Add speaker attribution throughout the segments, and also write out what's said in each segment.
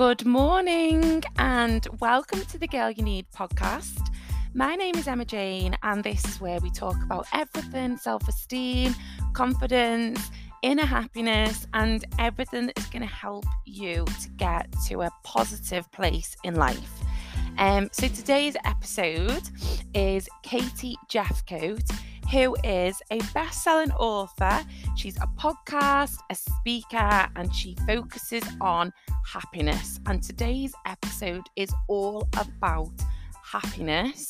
Speaker 1: Good morning and welcome to the Girl You Need podcast. My name is Emma Jane, and this is where we talk about everything self esteem, confidence, inner happiness, and everything that is going to help you to get to a positive place in life. Um, so today's episode is Katie Jefcoat who is a best selling author. She's a podcast, a speaker, and she focuses on happiness. And today's episode is all about happiness.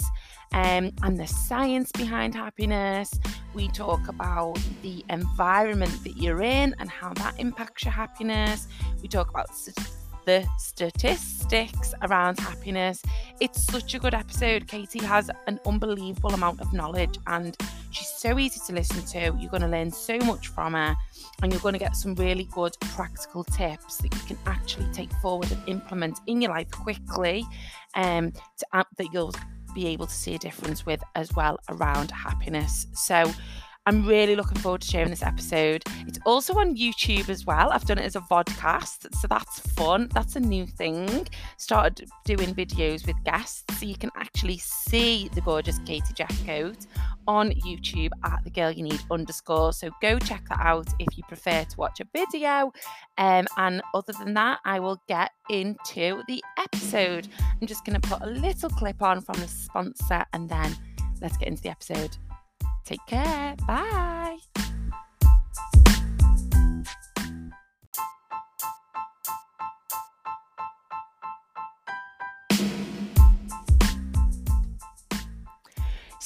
Speaker 1: Um, and the science behind happiness. We talk about the environment that you're in and how that impacts your happiness. We talk about the statistics around happiness. It's such a good episode. Katie has an unbelievable amount of knowledge and she's so easy to listen to. You're going to learn so much from her and you're going to get some really good practical tips that you can actually take forward and implement in your life quickly um, to, uh, that you'll be able to see a difference with as well around happiness. So, I'm really looking forward to sharing this episode. It's also on YouTube as well. I've done it as a vodcast, so that's fun. That's a new thing. Started doing videos with guests, so you can actually see the gorgeous Katie Jefcoat on YouTube at the Girl You Need underscore. So go check that out if you prefer to watch a video. Um, and other than that, I will get into the episode. I'm just going to put a little clip on from the sponsor, and then let's get into the episode. Take care. Bye.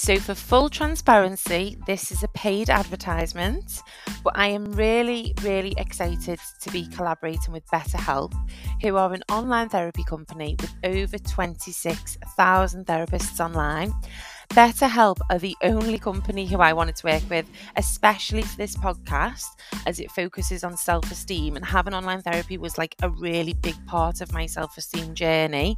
Speaker 1: So, for full transparency, this is a paid advertisement, but I am really, really excited to be collaborating with BetterHelp, who are an online therapy company with over 26,000 therapists online. BetterHelp are the only company who I wanted to work with, especially for this podcast, as it focuses on self esteem. And having online therapy was like a really big part of my self esteem journey.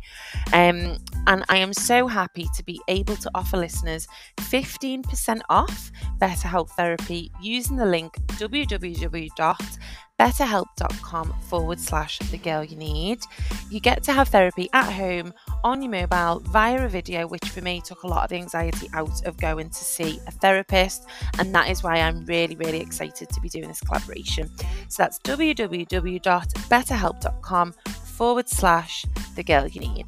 Speaker 1: Um, and I am so happy to be able to offer listeners 15% off BetterHelp therapy using the link www betterhelp.com forward slash the girl you need. You get to have therapy at home on your mobile via a video, which for me took a lot of the anxiety out of going to see a therapist. And that is why I'm really, really excited to be doing this collaboration. So that's www.betterhelp.com forward slash the girl you need.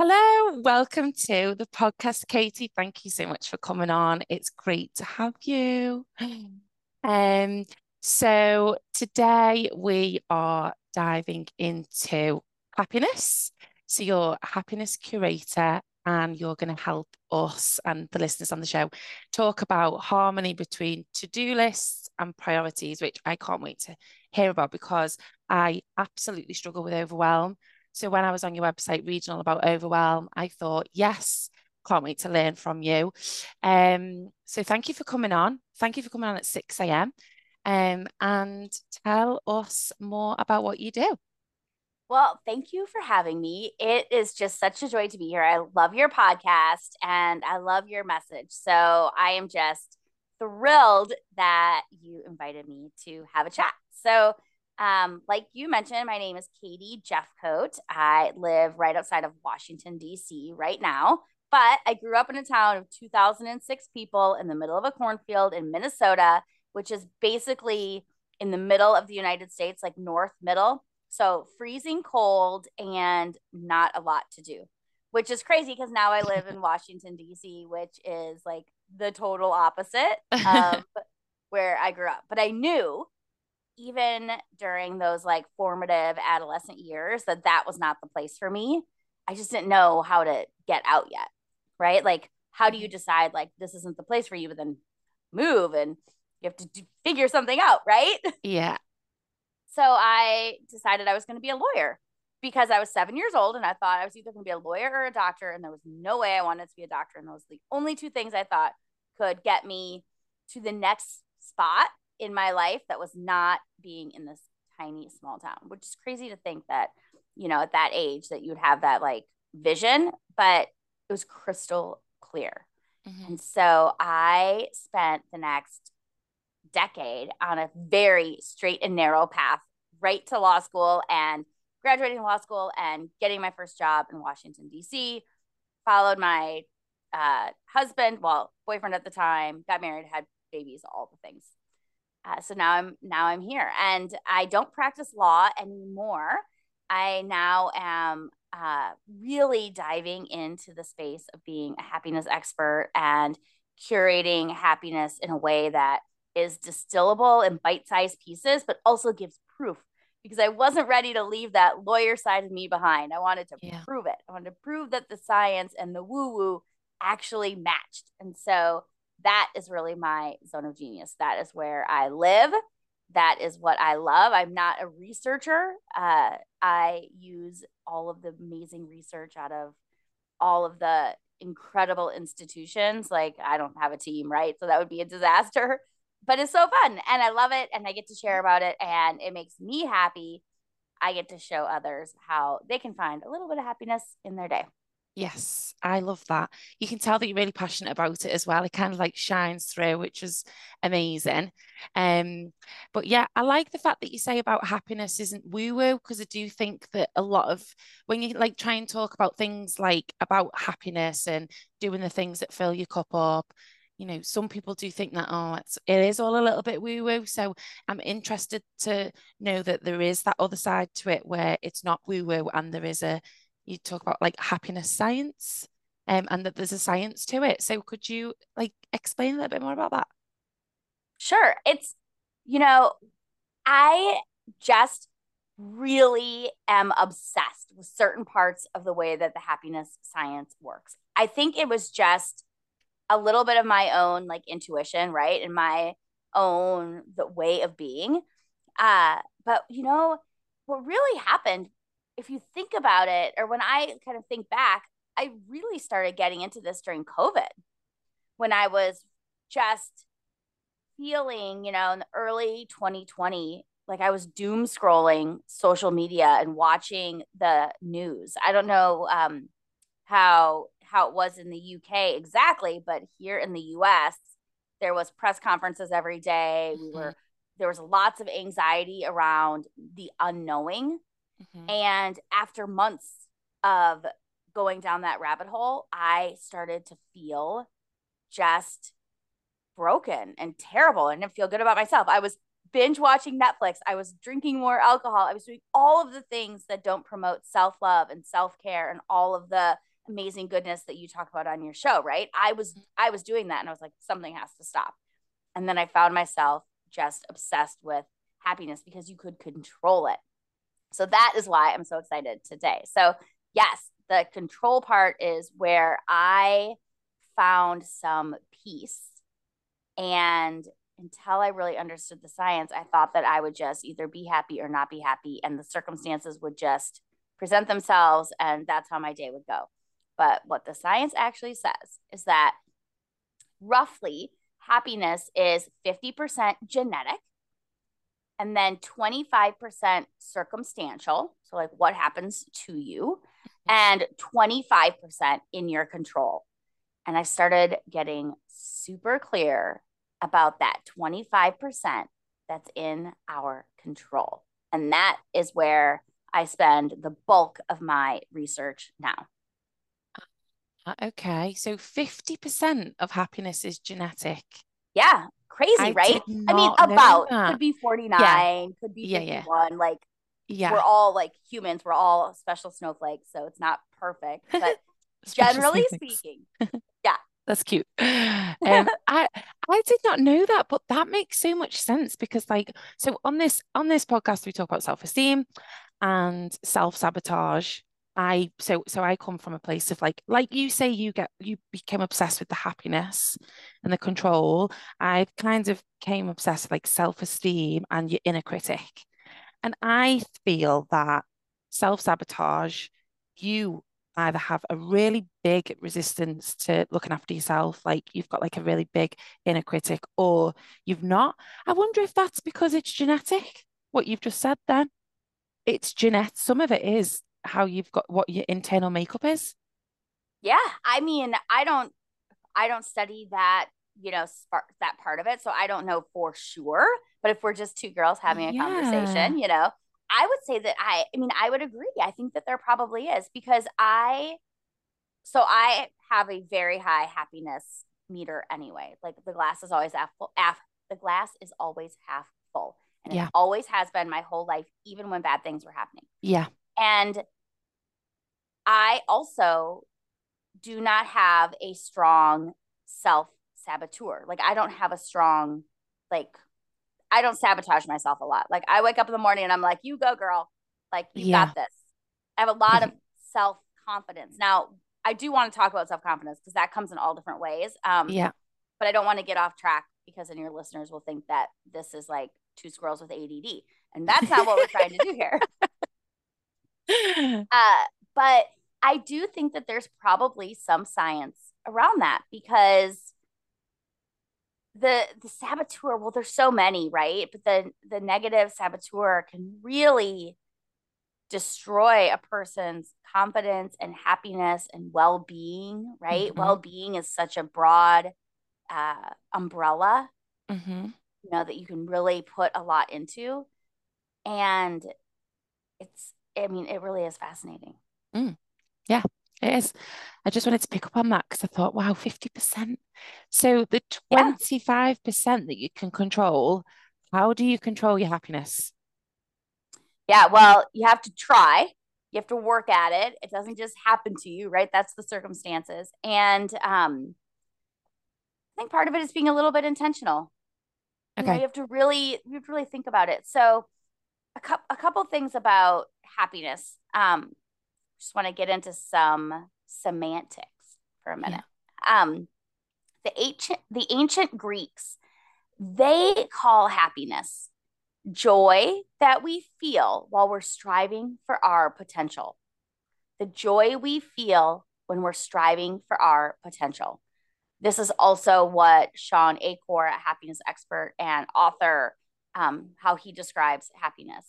Speaker 1: Hello, welcome to the podcast, Katie. Thank you so much for coming on. It's great to have you. Um, so today we are diving into happiness. So you're a happiness curator and you're going to help us and the listeners on the show talk about harmony between to-do lists and priorities, which I can't wait to hear about because I absolutely struggle with overwhelm. So when I was on your website regional about overwhelm, I thought, yes, can't wait to learn from you. Um, so thank you for coming on. Thank you for coming on at 6 a.m. Um, and tell us more about what you do.
Speaker 2: Well, thank you for having me. It is just such a joy to be here. I love your podcast and I love your message. So I am just thrilled that you invited me to have a chat. So um, like you mentioned, my name is Katie Jefcoat. I live right outside of Washington, D.C. right now, but I grew up in a town of 2006 people in the middle of a cornfield in Minnesota, which is basically in the middle of the United States, like north middle. So freezing cold and not a lot to do, which is crazy because now I live in Washington, D.C., which is like the total opposite of where I grew up. But I knew even during those like formative adolescent years that that was not the place for me. I just didn't know how to get out yet right? Like how do you mm-hmm. decide like this isn't the place for you but then move and you have to do, figure something out right?
Speaker 1: Yeah.
Speaker 2: So i decided i was going to be a lawyer because i was seven years old and i thought i was either going to be a lawyer or a doctor and there was no way i wanted to be a doctor and those were the only two things i thought could get me to the next spot in my life that was not being in this tiny small town, which is crazy to think that, you know, at that age that you'd have that like vision, but it was crystal clear. Mm-hmm. And so I spent the next decade on a very straight and narrow path right to law school and graduating law school and getting my first job in Washington, D.C. Followed my uh, husband, well, boyfriend at the time, got married, had babies, all the things. Uh, so now I'm now I'm here, and I don't practice law anymore. I now am uh, really diving into the space of being a happiness expert and curating happiness in a way that is distillable in bite-sized pieces, but also gives proof because I wasn't ready to leave that lawyer side of me behind. I wanted to yeah. prove it. I wanted to prove that the science and the woo-woo actually matched. And so that is really my zone of genius. That is where I live. That is what I love. I'm not a researcher. Uh, I use all of the amazing research out of all of the incredible institutions. Like, I don't have a team, right? So that would be a disaster. But it's so fun and I love it and I get to share about it and it makes me happy. I get to show others how they can find a little bit of happiness in their day.
Speaker 1: Yes, I love that. You can tell that you're really passionate about it as well. It kind of like shines through, which is amazing. Um, but yeah, I like the fact that you say about happiness isn't woo-woo because I do think that a lot of when you like try and talk about things like about happiness and doing the things that fill your cup up, you know, some people do think that oh, it's it is all a little bit woo-woo. So I'm interested to know that there is that other side to it where it's not woo-woo and there is a you talk about like happiness science um, and that there's a science to it. So could you like explain a little bit more about that?
Speaker 2: Sure. It's, you know, I just really am obsessed with certain parts of the way that the happiness science works. I think it was just a little bit of my own like intuition, right? And my own the way of being. Uh, but you know, what really happened if you think about it, or when I kind of think back, I really started getting into this during COVID when I was just feeling, you know, in the early 2020, like I was doom scrolling social media and watching the news. I don't know um, how how it was in the UK exactly, but here in the US, there was press conferences every day. We were there was lots of anxiety around the unknowing Mm-hmm. And after months of going down that rabbit hole, I started to feel just broken and terrible and didn't feel good about myself. I was binge watching Netflix. I was drinking more alcohol. I was doing all of the things that don't promote self love and self care and all of the amazing goodness that you talk about on your show, right? I was mm-hmm. I was doing that and I was like something has to stop. And then I found myself just obsessed with happiness because you could control it. So that is why I'm so excited today. So, yes, the control part is where I found some peace. And until I really understood the science, I thought that I would just either be happy or not be happy, and the circumstances would just present themselves, and that's how my day would go. But what the science actually says is that roughly happiness is 50% genetic and then 25% circumstantial. So, like what happens to you, mm-hmm. and 25% in your control. And I started getting super clear about that 25% that's in our control. And that is where I spend the bulk of my research now.
Speaker 1: Uh, okay. So 50% of happiness is genetic.
Speaker 2: Yeah crazy, I right? I mean, about could be 49, yeah. could be 51. Yeah, yeah. Like, yeah, we're all like humans, we're all special snowflakes, so it's not perfect, but generally speaking, yeah.
Speaker 1: That's cute. Um, I I did not know that, but that makes so much sense because, like, so on this on this podcast, we talk about self esteem and self sabotage I so so I come from a place of like like you say you get you became obsessed with the happiness and the control. I kind of came obsessed with like self-esteem and your inner critic. And I feel that self-sabotage, you either have a really big resistance to looking after yourself, like you've got like a really big inner critic, or you've not. I wonder if that's because it's genetic, what you've just said then. It's genetic. Some of it is how you've got what your internal makeup is?
Speaker 2: Yeah. I mean, I don't I don't study that, you know, spark that part of it. So I don't know for sure. But if we're just two girls having a yeah. conversation, you know, I would say that I, I mean, I would agree. I think that there probably is because I, so I have a very high happiness meter anyway. Like the glass is always half full. Half, the glass is always half full. And yeah. it always has been my whole life, even when bad things were happening.
Speaker 1: Yeah.
Speaker 2: And I also do not have a strong self saboteur. Like I don't have a strong, like, I don't sabotage myself a lot. Like I wake up in the morning and I'm like, you go, girl. Like you yeah. got this. I have a lot of self confidence. Now, I do want to talk about self confidence because that comes in all different ways. Um,
Speaker 1: yeah.
Speaker 2: But I don't want to get off track because then your listeners will think that this is like two squirrels with ADD. And that's not what we're trying to do here. Uh, but I do think that there's probably some science around that because the the saboteur well there's so many right but the the negative saboteur can really destroy a person's confidence and happiness and well-being right mm-hmm. well-being is such a broad uh, umbrella mm-hmm. you know that you can really put a lot into and it's i mean it really is fascinating
Speaker 1: mm. Yeah, it is. I just wanted to pick up on that because I thought, wow, 50%. So the 25% yeah. that you can control, how do you control your happiness?
Speaker 2: Yeah, well, you have to try. You have to work at it. It doesn't just happen to you, right? That's the circumstances. And um, I think part of it is being a little bit intentional. Okay. You, know, you have to really, you have to really think about it. So, a, cu- a couple things about happiness. Um, just want to get into some semantics for a minute. Yeah. Um, the ancient the ancient Greeks they call happiness joy that we feel while we're striving for our potential. The joy we feel when we're striving for our potential. This is also what Shawn Achor, a happiness expert and author, um, how he describes happiness.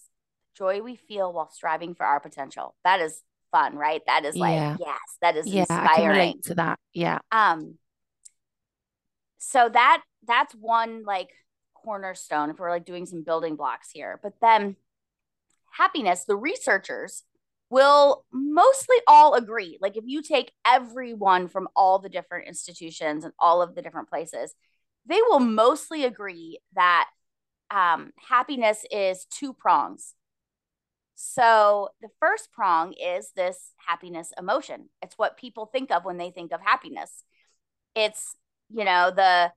Speaker 2: Joy we feel while striving for our potential. That is fun, right? That is like, yeah. yes, that is yeah, inspiring. I can relate
Speaker 1: to that. Yeah.
Speaker 2: Um, so that that's one like cornerstone if we're like doing some building blocks here. But then happiness, the researchers will mostly all agree. Like if you take everyone from all the different institutions and all of the different places, they will mostly agree that um, happiness is two prongs. So the first prong is this happiness emotion. It's what people think of when they think of happiness. It's, you know, the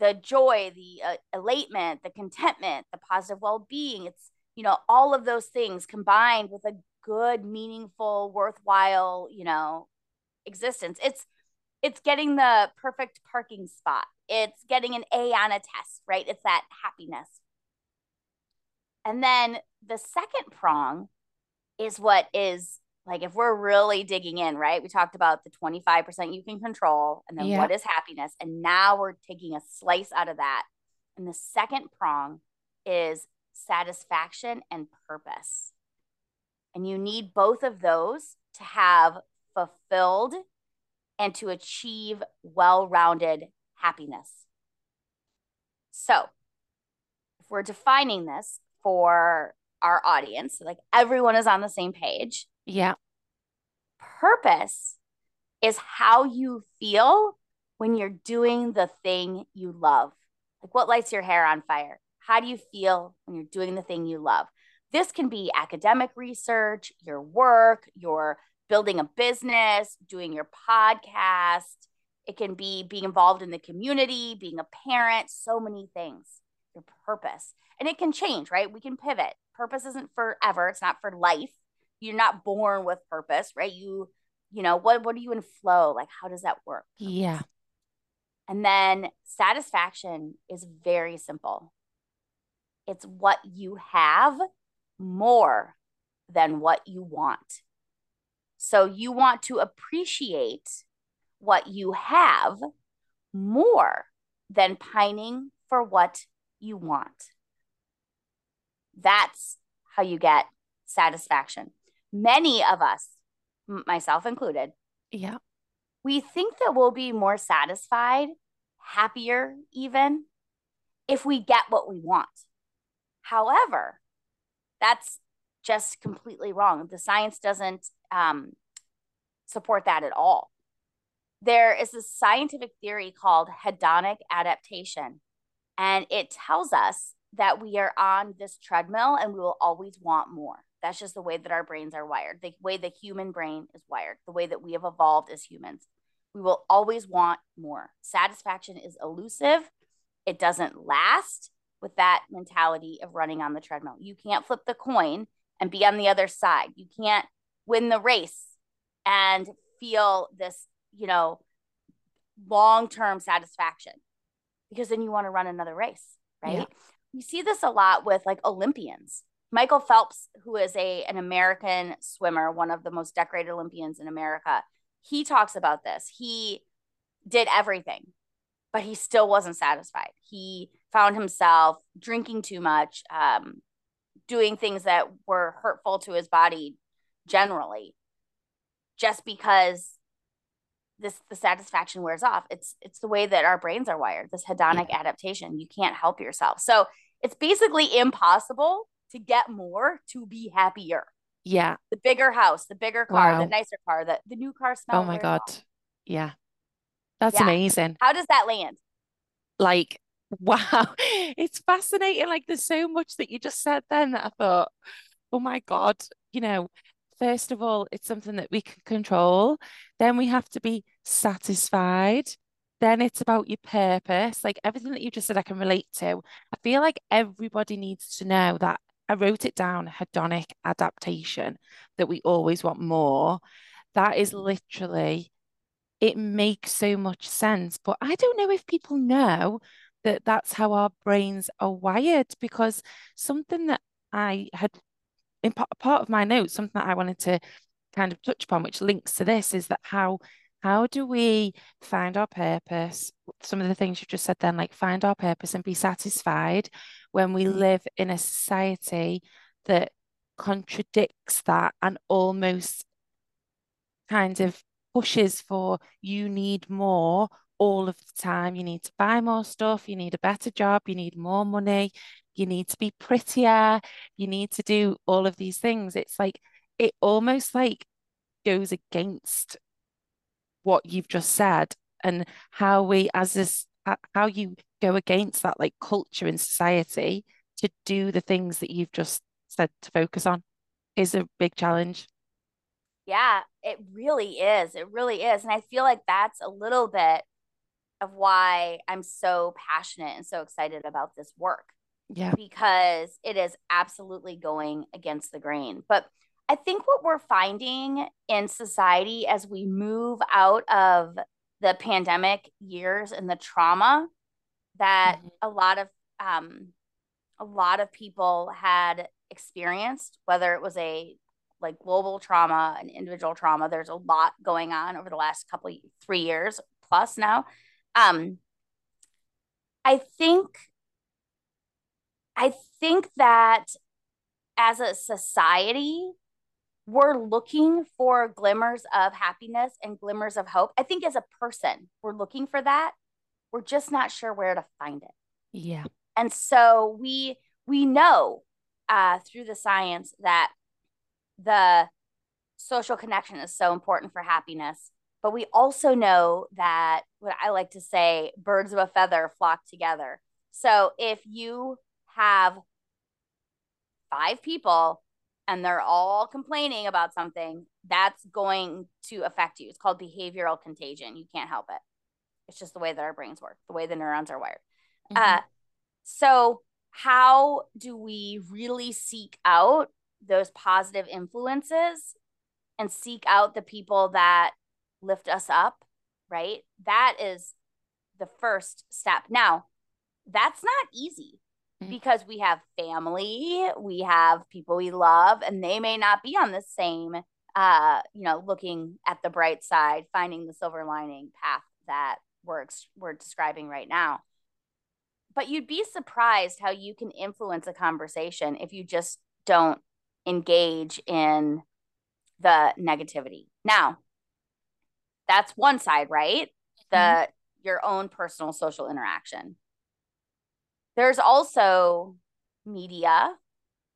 Speaker 2: the joy, the uh, elatement, the contentment, the positive well-being. It's, you know, all of those things combined with a good, meaningful, worthwhile, you know, existence. It's it's getting the perfect parking spot. It's getting an A on a test, right? It's that happiness. And then the second prong is what is like if we're really digging in, right? We talked about the 25% you can control and then what is happiness. And now we're taking a slice out of that. And the second prong is satisfaction and purpose. And you need both of those to have fulfilled and to achieve well rounded happiness. So, if we're defining this for our audience. Like everyone is on the same page.
Speaker 1: Yeah.
Speaker 2: Purpose is how you feel when you're doing the thing you love. Like what lights your hair on fire? How do you feel when you're doing the thing you love? This can be academic research, your work, your building a business, doing your podcast. It can be being involved in the community, being a parent, so many things. Your purpose. And it can change, right? We can pivot. Purpose isn't forever. It's not for life. You're not born with purpose right? You you know what what are you in flow? Like how does that work?
Speaker 1: Yeah.
Speaker 2: And then satisfaction is very simple. It's what you have more than what you want so you want to appreciate what you have more than pining for what you want that's how you get satisfaction. Many of us, myself included,
Speaker 1: yeah,
Speaker 2: we think that we'll be more satisfied, happier, even if we get what we want. However, that's just completely wrong. The science doesn't um, support that at all. There is a scientific theory called hedonic adaptation, and it tells us that we are on this treadmill and we will always want more. That's just the way that our brains are wired, the way the human brain is wired, the way that we have evolved as humans. We will always want more. Satisfaction is elusive, it doesn't last with that mentality of running on the treadmill. You can't flip the coin and be on the other side. You can't win the race and feel this, you know, long term satisfaction because then you want to run another race, right? Yeah. We see this a lot with like Olympians. Michael Phelps, who is a an American swimmer, one of the most decorated Olympians in America, he talks about this. He did everything, but he still wasn't satisfied. He found himself drinking too much, um, doing things that were hurtful to his body generally, just because this the satisfaction wears off. It's it's the way that our brains are wired. This hedonic adaptation. You can't help yourself. So it's basically impossible to get more to be happier.
Speaker 1: Yeah.
Speaker 2: The bigger house, the bigger car, wow. the nicer car, the, the new car smell.
Speaker 1: Oh my God. Yeah. That's yeah. amazing.
Speaker 2: How does that land?
Speaker 1: Like, wow. It's fascinating. Like, there's so much that you just said then that I thought, oh my God, you know, first of all, it's something that we can control. Then we have to be satisfied. Then it's about your purpose. Like everything that you just said, I can relate to. I feel like everybody needs to know that I wrote it down hedonic adaptation, that we always want more. That is literally, it makes so much sense. But I don't know if people know that that's how our brains are wired because something that I had in part of my notes, something that I wanted to kind of touch upon, which links to this, is that how how do we find our purpose? Some of the things you just said then, like find our purpose and be satisfied when we mm. live in a society that contradicts that and almost kind of pushes for you need more all of the time. You need to buy more stuff, you need a better job, you need more money, you need to be prettier, you need to do all of these things. It's like it almost like goes against what you've just said and how we as this how you go against that like culture in society to do the things that you've just said to focus on is a big challenge
Speaker 2: yeah it really is it really is and i feel like that's a little bit of why i'm so passionate and so excited about this work
Speaker 1: yeah
Speaker 2: because it is absolutely going against the grain but I think what we're finding in society as we move out of the pandemic years and the trauma that mm-hmm. a lot of um, a lot of people had experienced, whether it was a like global trauma, and individual trauma. There's a lot going on over the last couple three years plus now. Um, I think I think that as a society, we're looking for glimmers of happiness and glimmers of hope. I think as a person, we're looking for that. We're just not sure where to find it.
Speaker 1: Yeah.
Speaker 2: And so we we know uh, through the science that the social connection is so important for happiness. But we also know that what I like to say, birds of a feather flock together. So if you have five people and they're all complaining about something, that's going to affect you. It's called behavioral contagion. You can't help it. It's just the way that our brains work, the way the neurons are wired. Mm-hmm. Uh, so, how do we really seek out those positive influences and seek out the people that lift us up? Right. That is the first step. Now, that's not easy Mm-hmm. because we have family, we have people we love, and they may not be on the same, uh, you know, looking at the bright side, finding the silver lining path that we're we're describing right now. But you'd be surprised how you can influence a conversation if you just don't engage in the negativity. Now, that's one side, right? The mm-hmm. your own personal social interaction. There's also media.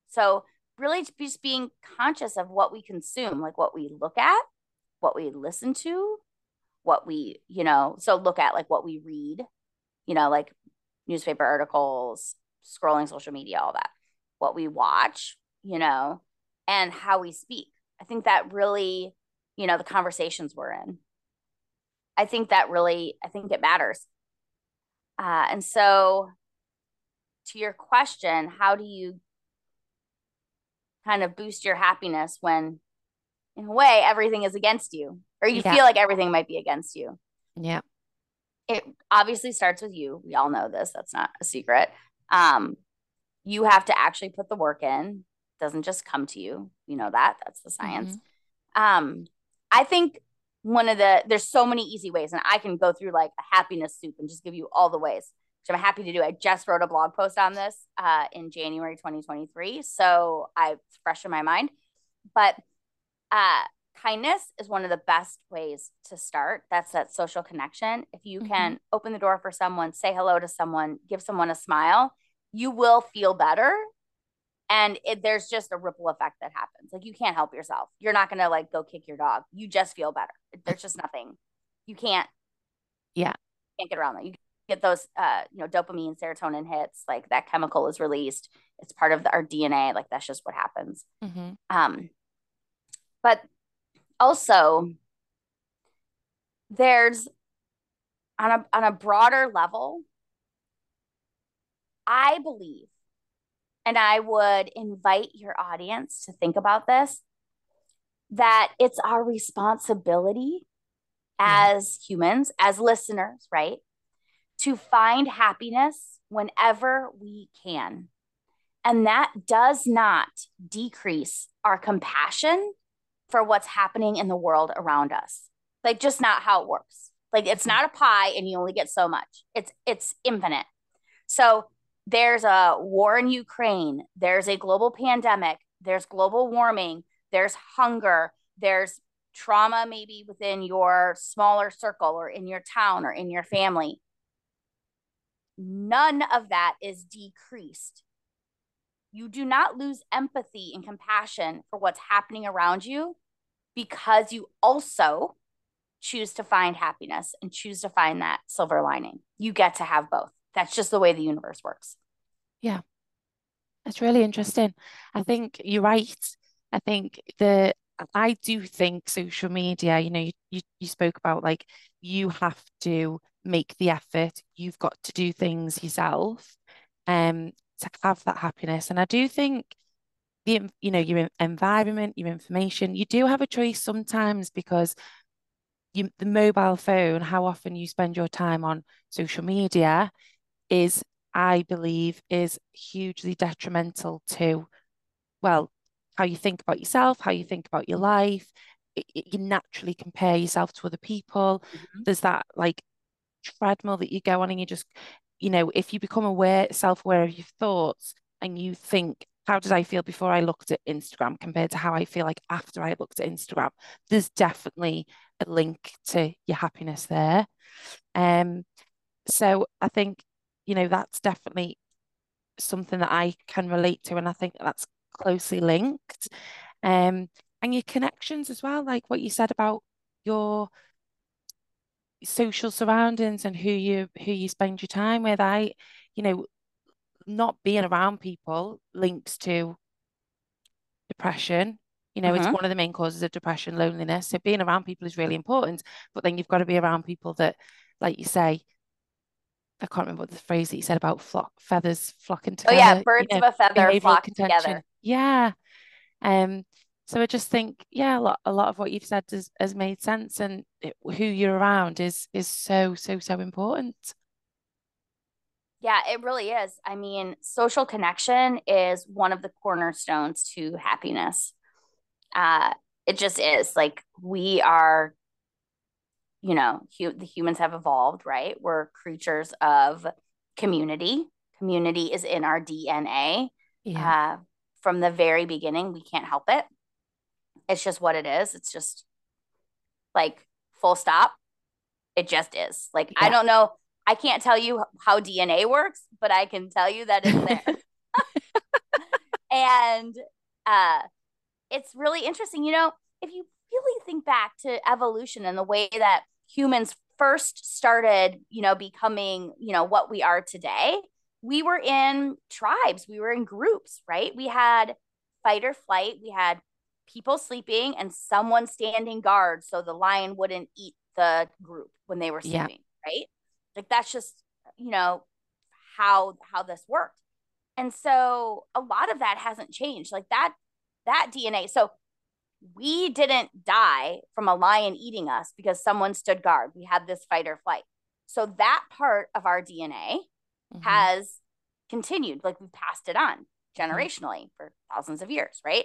Speaker 2: So really just being conscious of what we consume, like what we look at, what we listen to, what we, you know, so look at like what we read, you know, like newspaper articles, scrolling social media, all that, what we watch, you know, and how we speak. I think that really, you know, the conversations we're in. I think that really, I think it matters. Uh, and so, to your question, how do you kind of boost your happiness when, in a way, everything is against you, or you yeah. feel like everything might be against you?
Speaker 1: Yeah.
Speaker 2: It obviously starts with you. We all know this. That's not a secret. Um, you have to actually put the work in. It doesn't just come to you. You know that. That's the science. Mm-hmm. Um, I think one of the there's so many easy ways, and I can go through like a happiness soup and just give you all the ways, which I'm happy to do. I just wrote a blog post on this uh, in January 2023, so I it's fresh in my mind. But uh, kindness is one of the best ways to start. That's that social connection. If you mm-hmm. can open the door for someone, say hello to someone, give someone a smile, you will feel better and it, there's just a ripple effect that happens. Like you can't help yourself. You're not gonna like go kick your dog. You just feel better. There's just nothing. You can't
Speaker 1: yeah.
Speaker 2: you can't get around that. You get those uh you know dopamine serotonin hits like that chemical is released. It's part of the, our dna like that's just what happens. Mm-hmm. um but also there's on a on a broader level I believe, and I would invite your audience to think about this, that it's our responsibility as yeah. humans, as listeners, right, to find happiness whenever we can. And that does not decrease our compassion for what's happening in the world around us. Like just not how it works. Like it's mm-hmm. not a pie and you only get so much. It's it's infinite. So there's a war in Ukraine, there's a global pandemic, there's global warming, there's hunger, there's trauma maybe within your smaller circle or in your town or in your family. None of that is decreased. You do not lose empathy and compassion for what's happening around you because you also choose to find happiness and choose to find that silver lining. You get to have both. That's just the way the universe works.
Speaker 1: Yeah. That's really interesting. I think you're right. I think the I do think social media, you know, you, you, you spoke about like you have to make the effort, you've got to do things yourself um to have that happiness. And I do think the you know, your environment, your information, you do have a choice sometimes because you the mobile phone, how often you spend your time on social media is I believe is hugely detrimental to, well, how you think about yourself, how you think about your life. It, it, you naturally compare yourself to other people. Mm-hmm. There's that like treadmill that you go on, and you just, you know, if you become aware, self aware of your thoughts, and you think, how did I feel before I looked at Instagram compared to how I feel like after I looked at Instagram? There's definitely a link to your happiness there. Um, so I think you know, that's definitely something that I can relate to. And I think that's closely linked. Um, and your connections as well, like what you said about your social surroundings and who you who you spend your time with. I, you know, not being around people links to depression. You know, uh-huh. it's mm-hmm. one of the main causes of depression, loneliness. So being around people is really important. But then you've got to be around people that, like you say, I can't remember what the phrase that you said about flock feathers flocking together.
Speaker 2: Oh yeah, birds you know, of a feather flock contention. together.
Speaker 1: Yeah. Um. So I just think, yeah, a lot, a lot of what you've said has, has made sense, and it, who you're around is is so so so important.
Speaker 2: Yeah, it really is. I mean, social connection is one of the cornerstones to happiness. Uh, it just is. Like we are you know, hu- the humans have evolved, right? We're creatures of community. Community is in our DNA. Yeah. Uh, from the very beginning, we can't help it. It's just what it is. It's just like full stop. It just is. Like, yeah. I don't know. I can't tell you how DNA works, but I can tell you that it's there. and uh, it's really interesting. You know, if you think back to evolution and the way that humans first started, you know, becoming, you know, what we are today, we were in tribes, we were in groups, right? We had fight or flight, we had people sleeping and someone standing guard so the lion wouldn't eat the group when they were sleeping, yeah. right? Like that's just, you know, how how this worked. And so a lot of that hasn't changed. Like that that DNA. So we didn't die from a lion eating us because someone stood guard. We had this fight or flight. So that part of our DNA mm-hmm. has continued, like we passed it on generationally mm-hmm. for thousands of years, right?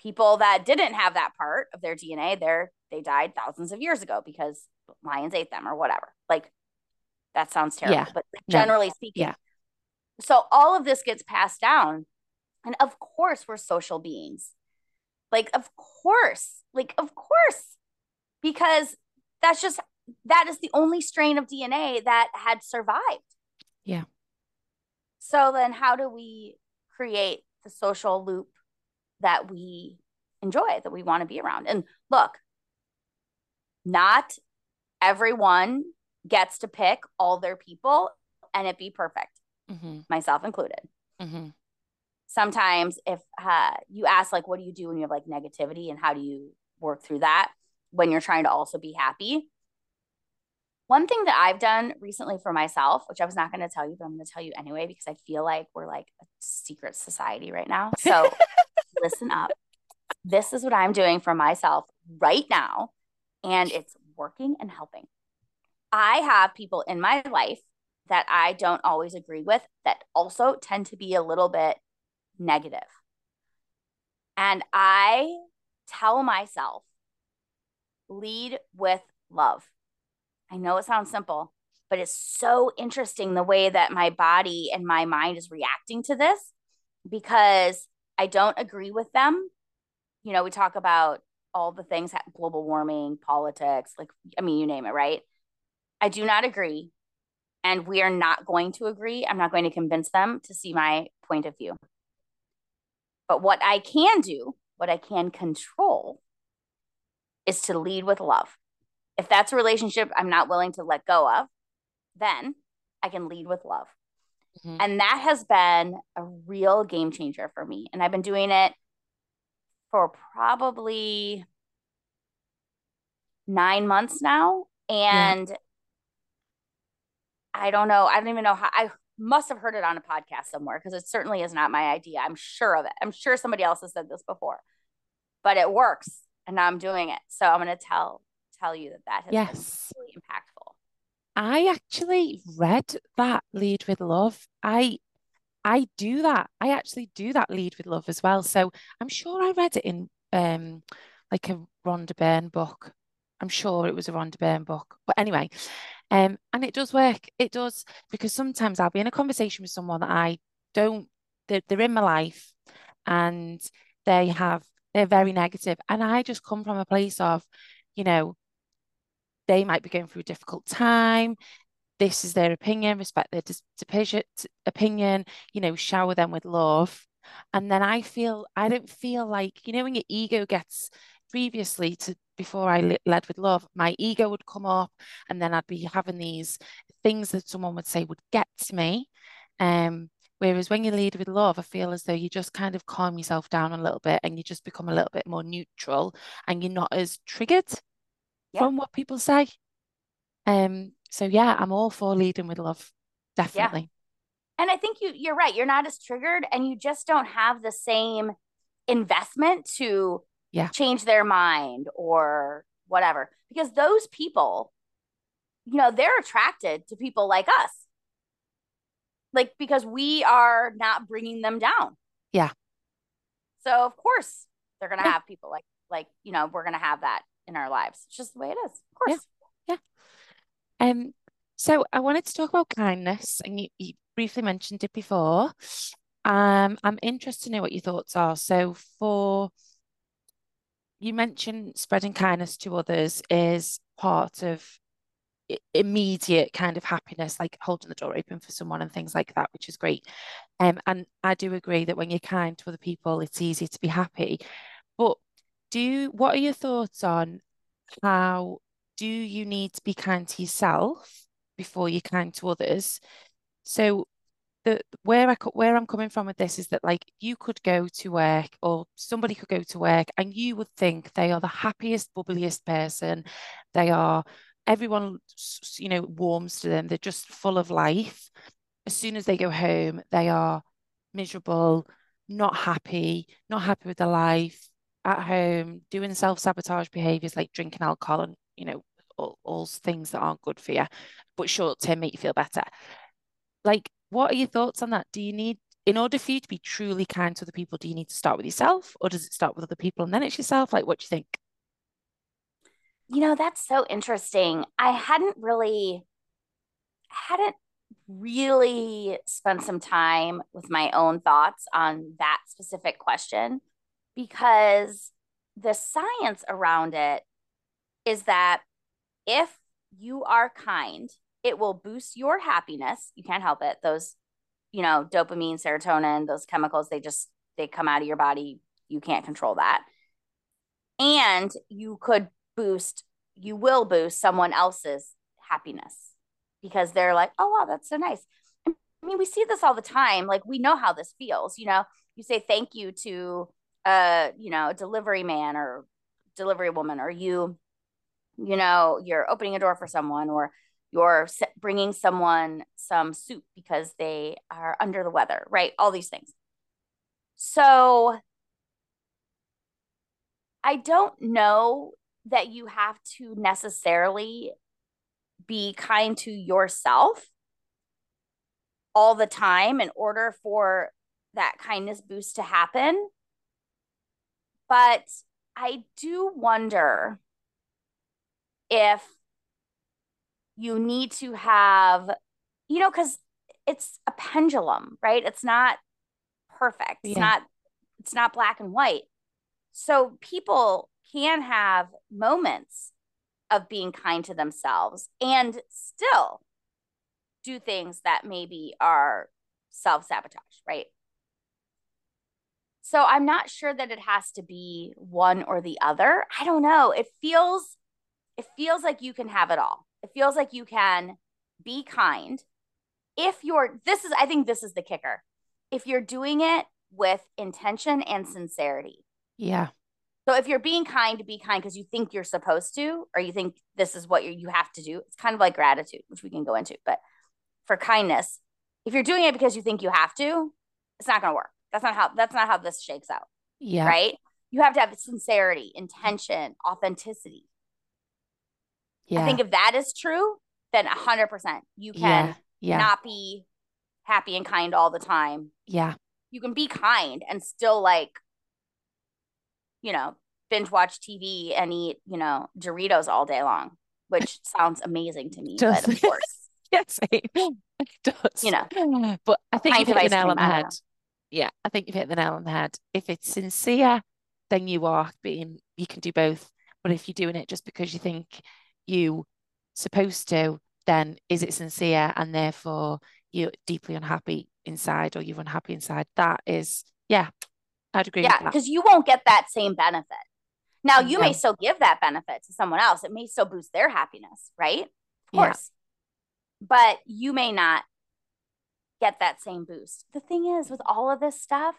Speaker 2: People that didn't have that part of their DNA, they're they died thousands of years ago because lions ate them or whatever. Like that sounds terrible, yeah. but generally no. speaking. Yeah. So all of this gets passed down. And of course, we're social beings. Like, of course, like, of course, because that's just, that is the only strain of DNA that had survived.
Speaker 1: Yeah.
Speaker 2: So then, how do we create the social loop that we enjoy, that we want to be around? And look, not everyone gets to pick all their people and it be perfect, mm-hmm. myself included. Mm-hmm sometimes if uh, you ask like what do you do when you have like negativity and how do you work through that when you're trying to also be happy? One thing that i've done recently for myself which i was not going to tell you but i'm going to tell you anyway because i feel like we're like a secret society right now. So listen up. This is what i'm doing for myself right now and it's working and helping. I have people in my life that i don't always agree with that also tend to be a little bit negative. And I tell myself, lead with love. I know it sounds simple, but it's so interesting the way that my body and my mind is reacting to this because I don't agree with them. You know, we talk about all the things global warming, politics, like, I mean, you name it, right? I do not agree. And we are not going to agree. I'm not going to convince them to see my point of view. But what I can do, what I can control, is to lead with love. If that's a relationship I'm not willing to let go of, then I can lead with love. Mm-hmm. And that has been a real game changer for me. And I've been doing it for probably nine months now. And yeah. I don't know. I don't even know how I must have heard it on a podcast somewhere because it certainly is not my idea. I'm sure of it. I'm sure somebody else has said this before, but it works, and now I'm doing it. So I'm going to tell tell you that that has yes. been really impactful.
Speaker 1: I actually read that lead with love. I I do that. I actually do that lead with love as well. So I'm sure I read it in um like a Rhonda Byrne book. I'm sure it was a Rhonda Byrne book. But anyway, um, and it does work. It does because sometimes I'll be in a conversation with someone that I don't, they're, they're in my life and they have, they're very negative, And I just come from a place of, you know, they might be going through a difficult time. This is their opinion, respect their dis- opinion, you know, shower them with love. And then I feel, I don't feel like, you know, when your ego gets previously to before I led with love, my ego would come up, and then I'd be having these things that someone would say would get to me. Um, whereas when you lead with love, I feel as though you just kind of calm yourself down a little bit, and you just become a little bit more neutral, and you're not as triggered yeah. from what people say. Um, so yeah, I'm all for leading with love, definitely. Yeah.
Speaker 2: And I think you you're right. You're not as triggered, and you just don't have the same investment to
Speaker 1: yeah.
Speaker 2: change their mind or whatever. Because those people, you know, they're attracted to people like us. Like, because we are not bringing them down.
Speaker 1: Yeah.
Speaker 2: So, of course, they're going to yeah. have people like, like, you know, we're going to have that in our lives. It's just the way it is. Of course.
Speaker 1: Yeah. yeah. Um, so I wanted to talk about kindness, and you, you briefly mentioned it before. Um, I'm interested to know what your thoughts are. So for you mentioned spreading kindness to others is part of immediate kind of happiness, like holding the door open for someone and things like that, which is great. Um, and I do agree that when you're kind to other people, it's easy to be happy. But do what are your thoughts on how do you need to be kind to yourself before you're kind to others? So the where I where I'm coming from with this is that like you could go to work or somebody could go to work and you would think they are the happiest, bubbliest person. They are everyone you know warms to them. They're just full of life. As soon as they go home, they are miserable, not happy, not happy with their life at home, doing self-sabotage behaviors like drinking alcohol and you know all, all things that aren't good for you, but short term make you feel better. Like what are your thoughts on that? Do you need, in order for you to be truly kind to other people, do you need to start with yourself or does it start with other people and then it's yourself? Like, what do you think?
Speaker 2: You know, that's so interesting. I hadn't really, hadn't really spent some time with my own thoughts on that specific question because the science around it is that if you are kind it will boost your happiness. You can't help it. Those, you know, dopamine, serotonin, those chemicals, they just they come out of your body. You can't control that. And you could boost, you will boost someone else's happiness because they're like, oh wow, that's so nice. I mean, we see this all the time. Like we know how this feels. You know, you say thank you to a, you know, a delivery man or delivery woman, or you, you know, you're opening a door for someone, or you're bringing someone some soup because they are under the weather, right? All these things. So I don't know that you have to necessarily be kind to yourself all the time in order for that kindness boost to happen. But I do wonder if you need to have, you know, because it's a pendulum, right? It's not perfect. It's yeah. not it's not black and white. So people can have moments of being kind to themselves and still do things that maybe are self-sabotage, right? So I'm not sure that it has to be one or the other. I don't know. It feels it feels like you can have it all. It feels like you can be kind. If you're, this is, I think this is the kicker. If you're doing it with intention and sincerity.
Speaker 1: Yeah.
Speaker 2: So if you're being kind, to be kind because you think you're supposed to, or you think this is what you you have to do. It's kind of like gratitude, which we can go into. But for kindness, if you're doing it because you think you have to, it's not going to work. That's not how. That's not how this shakes out.
Speaker 1: Yeah.
Speaker 2: Right. You have to have sincerity, intention, authenticity. Yeah. I think if that is true, then 100% you can yeah. Yeah. not be happy and kind all the time.
Speaker 1: Yeah.
Speaker 2: You can be kind and still like, you know, binge watch TV and eat, you know, Doritos all day long, which sounds amazing to me. Does. But of course.
Speaker 1: yes, it does.
Speaker 2: You know,
Speaker 1: but I think you've hit the nail on the head. Yeah, I think you've hit the nail on the head. If it's sincere, then you are being, you can do both. But if you're doing it just because you think you supposed to, then is it sincere and therefore you're deeply unhappy inside or you're unhappy inside? That is, yeah, I'd agree.
Speaker 2: Yeah, because you won't get that same benefit. Now you no. may still give that benefit to someone else. It may still boost their happiness, right? Of course. Yeah. But you may not get that same boost. The thing is, with all of this stuff,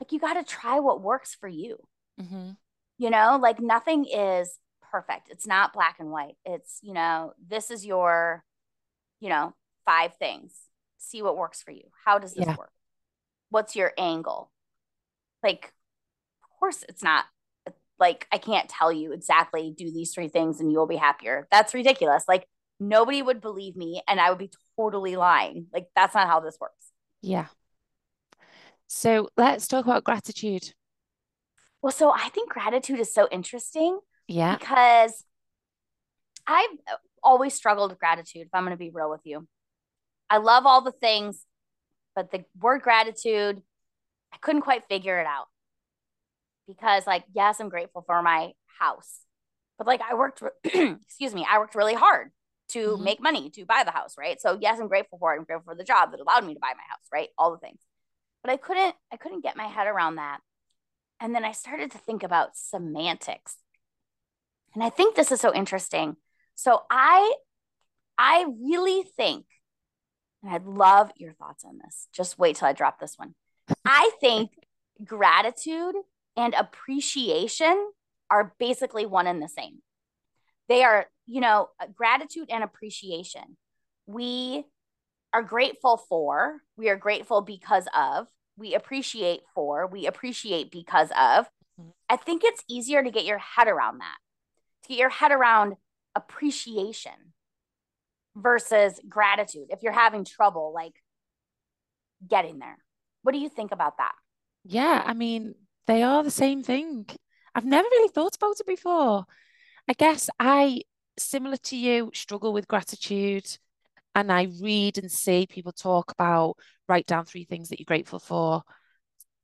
Speaker 2: like you got to try what works for you. Mm-hmm. You know, like nothing is perfect. It's not black and white. It's, you know, this is your, you know, five things. See what works for you. How does this yeah. work? What's your angle? Like, of course, it's not like I can't tell you exactly do these three things and you'll be happier. That's ridiculous. Like, nobody would believe me and I would be totally lying. Like, that's not how this works.
Speaker 1: Yeah. So let's talk about gratitude.
Speaker 2: Well, so I think gratitude is so interesting
Speaker 1: yeah.
Speaker 2: Because I've always struggled with gratitude, if I'm going to be real with you. I love all the things, but the word gratitude, I couldn't quite figure it out. Because, like, yes, I'm grateful for my house, but like I worked, excuse me, I worked really hard to
Speaker 1: Mhm.
Speaker 2: make money to buy the house, right? So yes, I'm grateful for it. I'm grateful for the job that allowed me to buy my house, right? All the things. But I couldn't, I couldn't get my head around that. And then I started to think about semantics. And I think this is so interesting. So I I really think, and I'd love your thoughts on this. Just wait till I drop this one. I think gratitude and appreciation are basically one and the same. They are, you know, gratitude and appreciation. We are grateful for, we are grateful because of, we appreciate for, we appreciate because of.
Speaker 1: Mhm.
Speaker 2: I think it's easier to get your head around that, get your head around appreciation versus gratitude if you're having trouble like getting there. What do you think about that?
Speaker 1: Yeah, I mean, they are the same thing. I've never really thought about it before. I guess I, similar to you, struggle with gratitude. And I read and see people talk about write down three things that you're grateful for.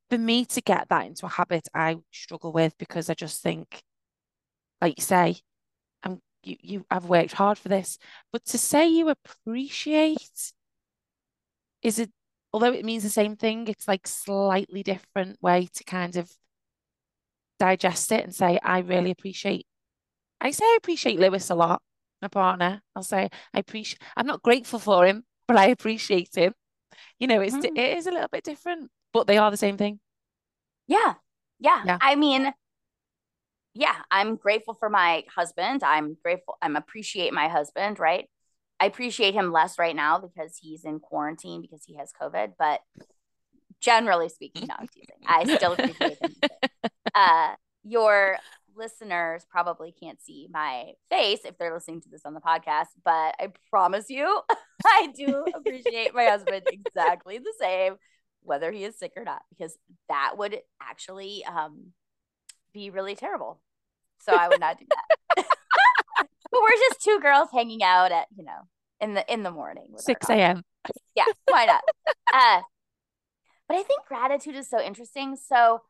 Speaker 1: For me to get that into a habit, I struggle with because I just think, like you say, I'm you you I've worked hard for this. But to say you appreciate is it although it means the same thing, it's like slightly different way to kind of digest it and say, I really appreciate I say I appreciate Lewis a lot, my partner. I'll say I appreciate I'm not grateful for him, but I appreciate him. You know, it's
Speaker 2: Mhm.
Speaker 1: it is a little bit different, but they are the same thing.
Speaker 2: Yeah. Yeah.
Speaker 1: Yeah.
Speaker 2: I mean, yeah, I'm grateful for my husband. I'm grateful. I'm appreciate my husband, right? I appreciate him less right now because he's in quarantine because he has COVID, but generally speaking, no, I'm teasing. I still appreciate him. Uh, your listeners probably can't see my face if they're listening to this on the podcast, but I promise you, I do appreciate my husband exactly the same, whether he is sick or not, because that would actually um, be really terrible. So I would not do that. but we're just two girls hanging out at you know in the in the morning.
Speaker 1: 6 a.m.
Speaker 2: Yeah, why not? uh, but I think gratitude is so interesting. So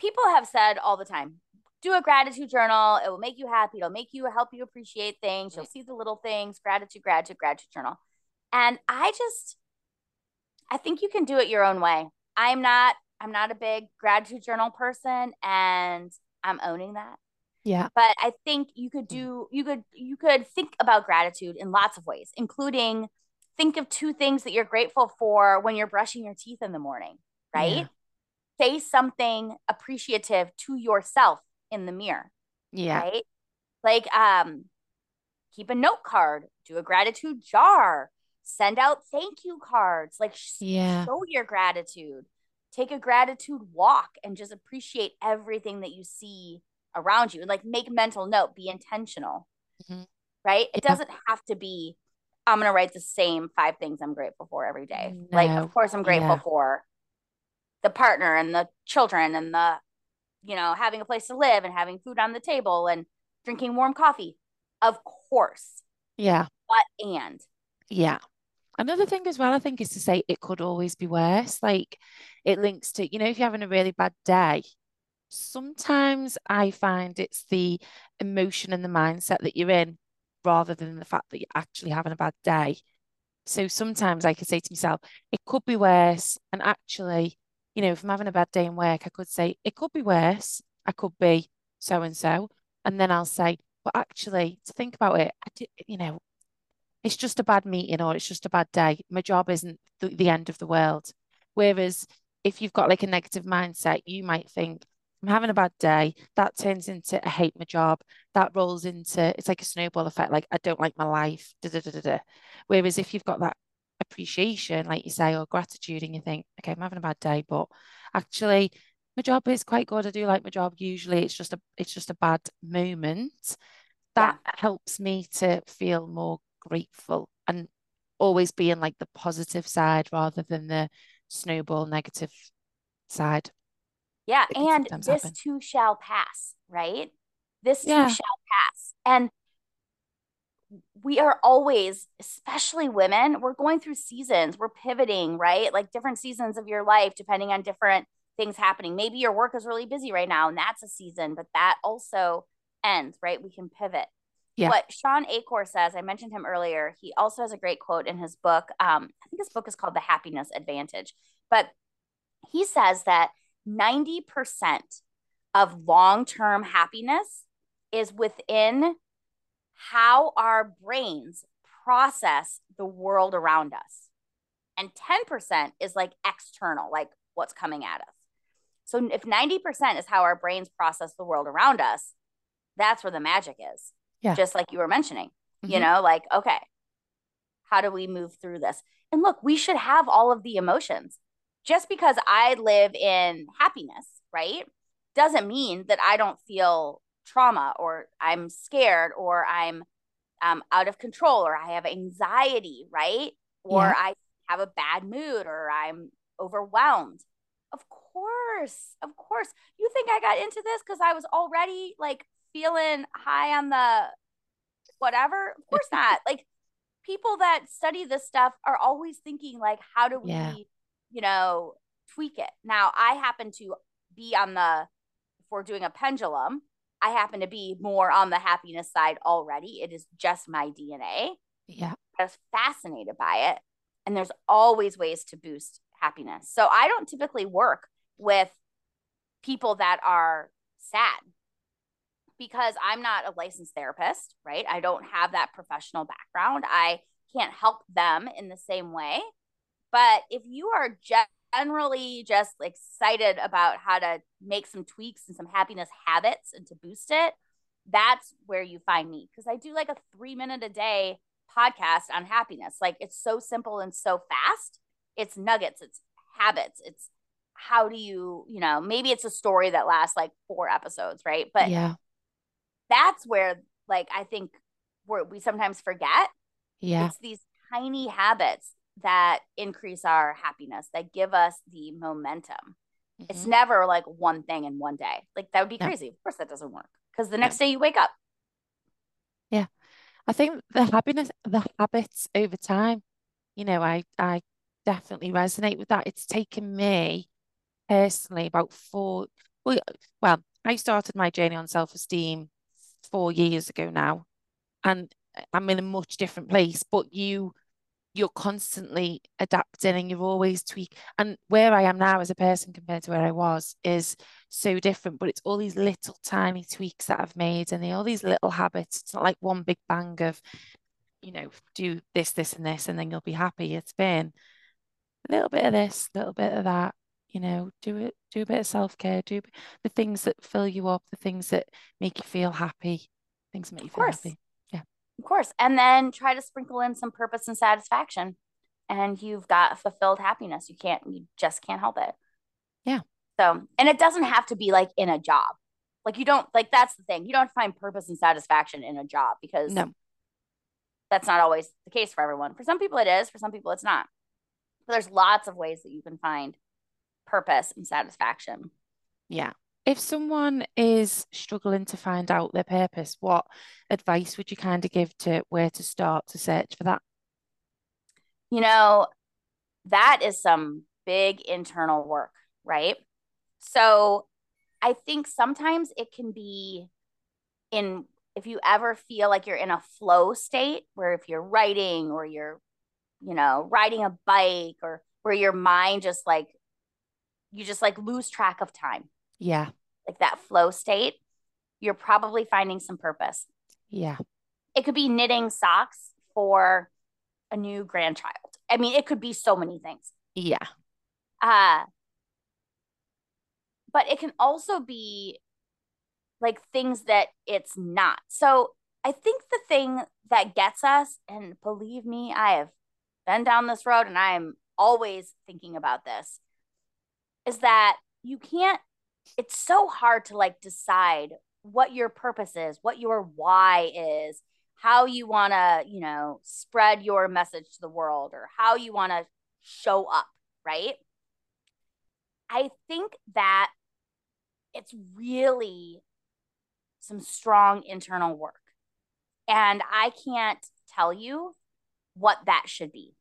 Speaker 2: people have said all the time, do a gratitude journal. It will make you happy. It'll make you help you appreciate things. You'll see the little things. Gratitude, gratitude, gratitude journal. And I just, I think you can do it your own way. I'm not, I'm not a big gratitude journal person, and I'm owning that
Speaker 1: Yeah.
Speaker 2: but I think you could do you could you could think about gratitude in lots of ways, including think of two things that you're grateful for when you're brushing your teeth in the morning, right? Say something appreciative to yourself in the mirror,
Speaker 1: Yeah.
Speaker 2: right? Like um keep a note card, do a gratitude jar, send out thank you cards, like
Speaker 1: Yeah.
Speaker 2: show your gratitude. Take a gratitude walk and just appreciate everything that you see around you and like make mental note, be intentional,
Speaker 1: Mhm.
Speaker 2: right? It
Speaker 1: Yeah.
Speaker 2: doesn't have to be, I'm going to write the same five things I'm grateful for every day. Like, of course, I'm grateful
Speaker 1: Yeah.
Speaker 2: for the partner and the children and the, you know, having a place to live and having food on the table and drinking warm coffee. Of course.
Speaker 1: Yeah.
Speaker 2: But and
Speaker 1: Yeah. Another thing as well, I think, is to say it could always be worse. Like it links to, you know, if you're having a really bad day, sometimes I find it's the emotion and the mindset that you're in rather than the fact that you're actually having a bad day. So sometimes I could say to myself, it could be worse. And actually, you know, if I'm having a bad day in work, I could say, it could be worse. I could be so and so. And then I'll say, but actually, to think about it, I did, you know, it's just a bad meeting or it's just a bad day. My job isn't the, the end of the world. Whereas if you've got like a negative mindset, you might think, I'm having a bad day. That turns into I hate my job. That rolls into it's like a snowball effect. Like I don't like my life. Da, da, da, da, da. Whereas if you've got that appreciation, like you say, or gratitude, and you think, okay, I'm having a bad day, but actually my job is quite good. I do like my job. Usually it's just a it's just a bad moment. That helps me to feel more grateful and always being like the positive side rather than the snowball negative side.
Speaker 2: Yeah, and this
Speaker 1: happen.
Speaker 2: too shall pass, right? This too shall pass. And we are always, especially women, we're going through seasons, we're pivoting, right? Like different seasons of your life, depending on different things happening. Maybe your work is really busy right now, and that's a season, but that also ends, right? We can pivot.
Speaker 1: Yeah.
Speaker 2: What Shawn Achor says, I mentioned him earlier. He also has a great quote in his book. Um, I think his book is called The Happiness Advantage. But he says that 90% of long term happiness is within how our brains process the world around us. And 10% is like external, like what's coming at us. So if 90% is how our brains process the world around us, that's where the magic is.
Speaker 1: Yeah.
Speaker 2: Just like you were mentioning,
Speaker 1: Mhm.
Speaker 2: you know, like, okay, how do we move through this? And look, we should have all of the emotions. Just because I live in happiness, right, doesn't mean that I don't feel trauma or I'm scared or I'm um, out of control or I have anxiety, right? Or
Speaker 1: Yeah.
Speaker 2: I have a bad mood or I'm overwhelmed. Of course, of course. You think I got into this because I was already like feeling high on the whatever? Of course not. like people that study this stuff are always thinking like, how do we,
Speaker 1: Yeah.
Speaker 2: You know, tweak it? Now I happen to be on the if we're doing a pendulum, I happen to be more on the happiness side already. It is just my DNA.
Speaker 1: Yeah.
Speaker 2: I was fascinated by it. And there's always ways to boost happiness. So I don't typically work with people that are sad because I'm not a licensed therapist, right? I don't have that professional background. I can't help them in the same way. But if you are generally just excited about how to make some tweaks and some happiness habits and to boost it, that's where you find me because I do like a three minute a day podcast on happiness. Like it's so simple and so fast. It's nuggets, it's habits, it's how do you, you know, maybe it's a story that lasts like four episodes, right? But
Speaker 1: yeah.
Speaker 2: that's where, like, I think where we sometimes forget
Speaker 1: Yeah.
Speaker 2: it's these tiny habits that increase our happiness, that give us the momentum. It's
Speaker 1: Mhm.
Speaker 2: never like one thing in one day. Like that would be
Speaker 1: No.
Speaker 2: crazy. Of course, that doesn't work because the next day you wake up. Yeah.
Speaker 1: I think the happiness, the habits over time, you know, I I definitely resonate with that. It's taken me personally about four, well, well, I started my journey on self-esteem four years ago now, and I'm in a much different place, but you you're constantly adapting and you're always tweak and where I am now as a person compared to where I was is so different but it's all these little tiny tweaks that I've made and all these little habits. It's not like one big bang of you know do this this and this and then you'll be happy. It's been a little bit of this a little bit of that you know do it do a bit of self-care do the things that fill you up the things that make you feel happy things that make you feel happy
Speaker 2: Of course. And then try to sprinkle in some purpose and satisfaction. And you've got fulfilled happiness. You can't, you just can't help it.
Speaker 1: Yeah.
Speaker 2: So, and it doesn't have to be like in a job. Like you don't, like that's the thing. You don't find purpose and satisfaction in a job because
Speaker 1: no
Speaker 2: that's not always the case for everyone. For some people it is, for some people it's not. But there's lots of ways that you can find purpose and satisfaction.
Speaker 1: Yeah. If someone is struggling to find out their purpose, what advice would you kind of give to where to start to search for that?
Speaker 2: You know, that is some big internal work, right? So I think sometimes it can be in, if you ever feel like you're in a flow state where if you're writing or you're, you know, riding a bike or where your mind just like, you just like lose track of time,
Speaker 1: Yeah.
Speaker 2: Like that flow state, you're probably finding some purpose.
Speaker 1: Yeah.
Speaker 2: It could be knitting socks for a new grandchild. I mean, it could be so many things.
Speaker 1: Yeah.
Speaker 2: Uh, but it can also be like things that it's not. So I think the thing that gets us, and believe me, I have been down this road and I'm always thinking about this, is that you can't, it's so hard to like decide what your purpose is, what your why is, how you want to, you know, spread your message to the world or how you want to show up, right? I think that it's really some strong internal work. And I can't tell you what that should be.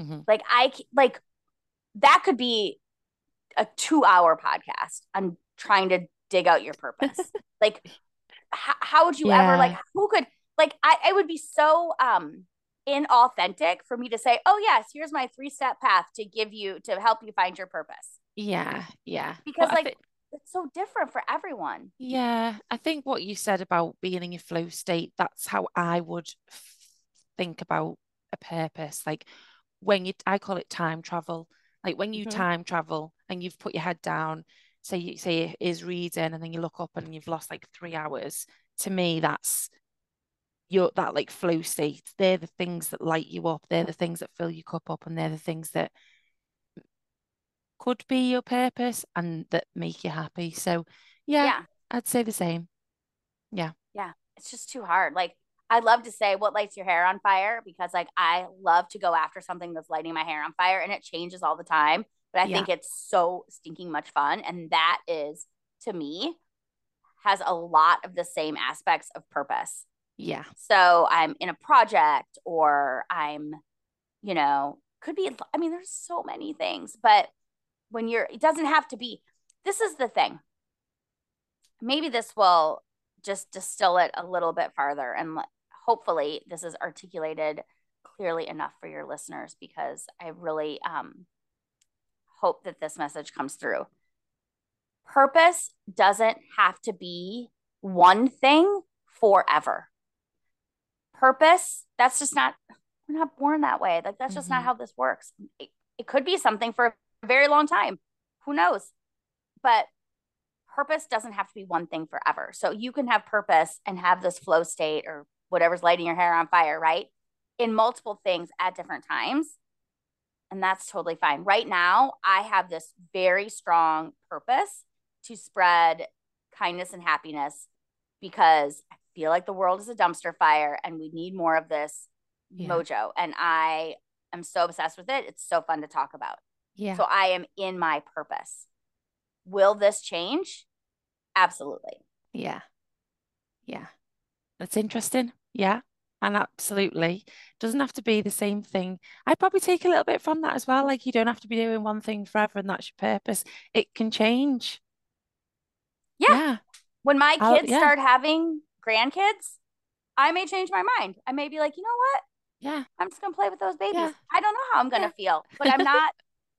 Speaker 1: Mhm.
Speaker 2: Like I like that could be a 2-hour podcast on trying to dig out your purpose. like how, how would you yeah. ever like who could like I, I would be so um inauthentic for me to say, oh yes, here's my three step path to give you to help you find your purpose.
Speaker 1: Yeah, yeah.
Speaker 2: Because well, like th- it's so different for everyone.
Speaker 1: Yeah, I think what you said about being in your flow state, that's how I would think about a purpose. Like when you, I call it time travel. Like when you mm-hmm. time travel and you've put your head down, say you say is reading, and then you look up and you've lost like three hours. To me, that's your that like flow state. They're the things that light you up. They're the things that fill your cup up, and they're the things that could be your purpose and that make you happy. So yeah, yeah. I'd say the same. Yeah.
Speaker 2: Yeah. It's just too hard. Like I love to say what lights your hair on fire because like I love to go after something that's lighting my hair on fire and it changes all the time. But I yeah. think it's so stinking much fun. And that is to me has a lot of the same aspects of purpose.
Speaker 1: Yeah.
Speaker 2: So I'm in a project or I'm, you know, could be, I mean, there's so many things, but when you're it doesn't have to be this is the thing maybe this will just distill it a little bit farther and hopefully this is articulated clearly enough for your listeners because i really um, hope that this message comes through purpose doesn't have to be one thing forever purpose that's just not we're not born that way like that's just mm-hmm. not how this works it, it could be something for a very long time. Who knows? But purpose doesn't have to be one thing forever. So you can have purpose and have this flow state or whatever's lighting your hair on fire, right? In multiple things at different times. And that's totally fine. Right now, I have this very strong purpose to spread kindness and happiness because I feel like the world is a dumpster fire and we need more of this yeah. mojo. And I am so obsessed with it. It's so fun to talk about.
Speaker 1: Yeah.
Speaker 2: So I am in my purpose. Will this change? Absolutely.
Speaker 1: Yeah. Yeah. That's interesting. Yeah. And absolutely doesn't have to be the same thing. I'd probably take a little bit from that as well. Like you don't have to be doing one thing forever and that's your purpose. It can change.
Speaker 2: Yeah. yeah. When my kids yeah. start having grandkids, I may change my mind. I may be like, you know what?
Speaker 1: Yeah.
Speaker 2: I'm just gonna play with those babies. Yeah. I don't know how I'm gonna feel, but I'm not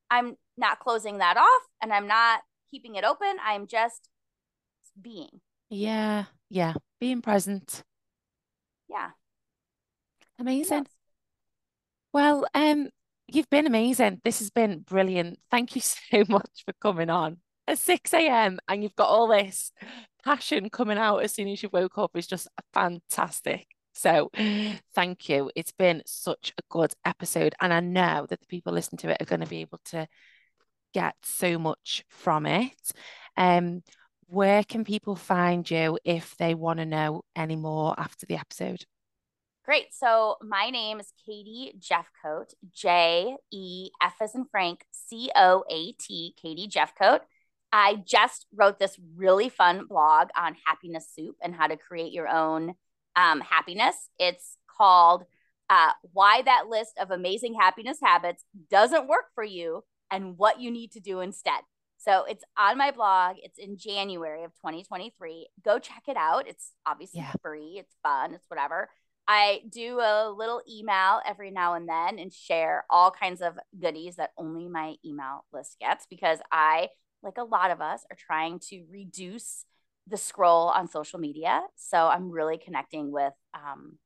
Speaker 2: I'm not closing that off and I'm not keeping it open. I'm just being.
Speaker 1: Yeah. Yeah. Being present.
Speaker 2: Yeah.
Speaker 1: Amazing. Yes. Well, um, you've been amazing. This has been brilliant. Thank you so much for coming on at 6 a.m. and you've got all this passion coming out as soon as you woke up is just fantastic. So thank you. It's been such a good episode. And I know that the people listening to it are going to be able to get so much from it. Um, where can people find you if they want to know any more after the episode?
Speaker 2: Great. So my name is Katie Jefcoat, J E F as in Frank, C O A T, Katie Jefcoat. I just wrote this really fun blog on happiness soup and how to create your own um, happiness. It's called uh, Why That List of Amazing Happiness Habits Doesn't Work for You and What You Need to Do Instead. So it's on my blog. It's in January of 2023. Go check it out. It's obviously yeah. free, it's fun, it's whatever. I do a little email every now and then and share all kinds of goodies that only my email list gets because I, like a lot of us, are trying to reduce the scroll on social media. So I'm really connecting with um,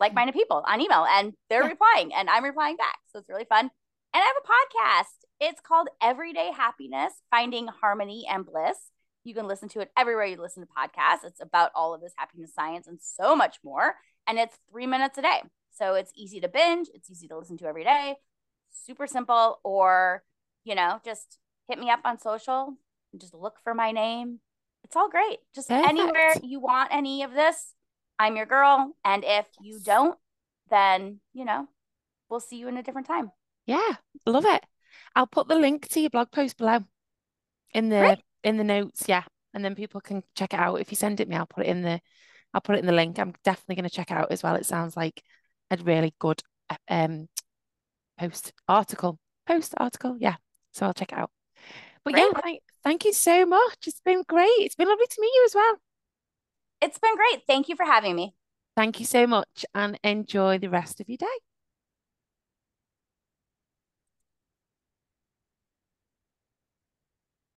Speaker 2: like minded people on email and they're yeah. replying and I'm replying back. So it's really fun. And I have a podcast. It's called Everyday Happiness Finding Harmony and Bliss. You can listen to it everywhere you listen to podcasts. It's about all of this happiness science and so much more. And it's three minutes a day. So it's easy to binge, it's easy to listen to every day, super simple. Or, you know, just hit me up on social, just look for my name it's all great. Just Perfect. anywhere you want any of this, I'm your girl. And if you don't, then, you know, we'll see you in a different time.
Speaker 1: Yeah, love it. I'll put the link to your blog post below in the Great. in the notes, yeah. And then people can check it out. If you send it me, I'll put it in the I'll put it in the link. I'm definitely going to check it out as well. It sounds like a really good um post article. Post article, yeah. So I'll check it out. But Great. yeah, thank, thank you so much. It's been great. It's been lovely to meet you as well.
Speaker 2: It's been great. Thank you for having me.
Speaker 1: Thank you so much and enjoy the rest of your day.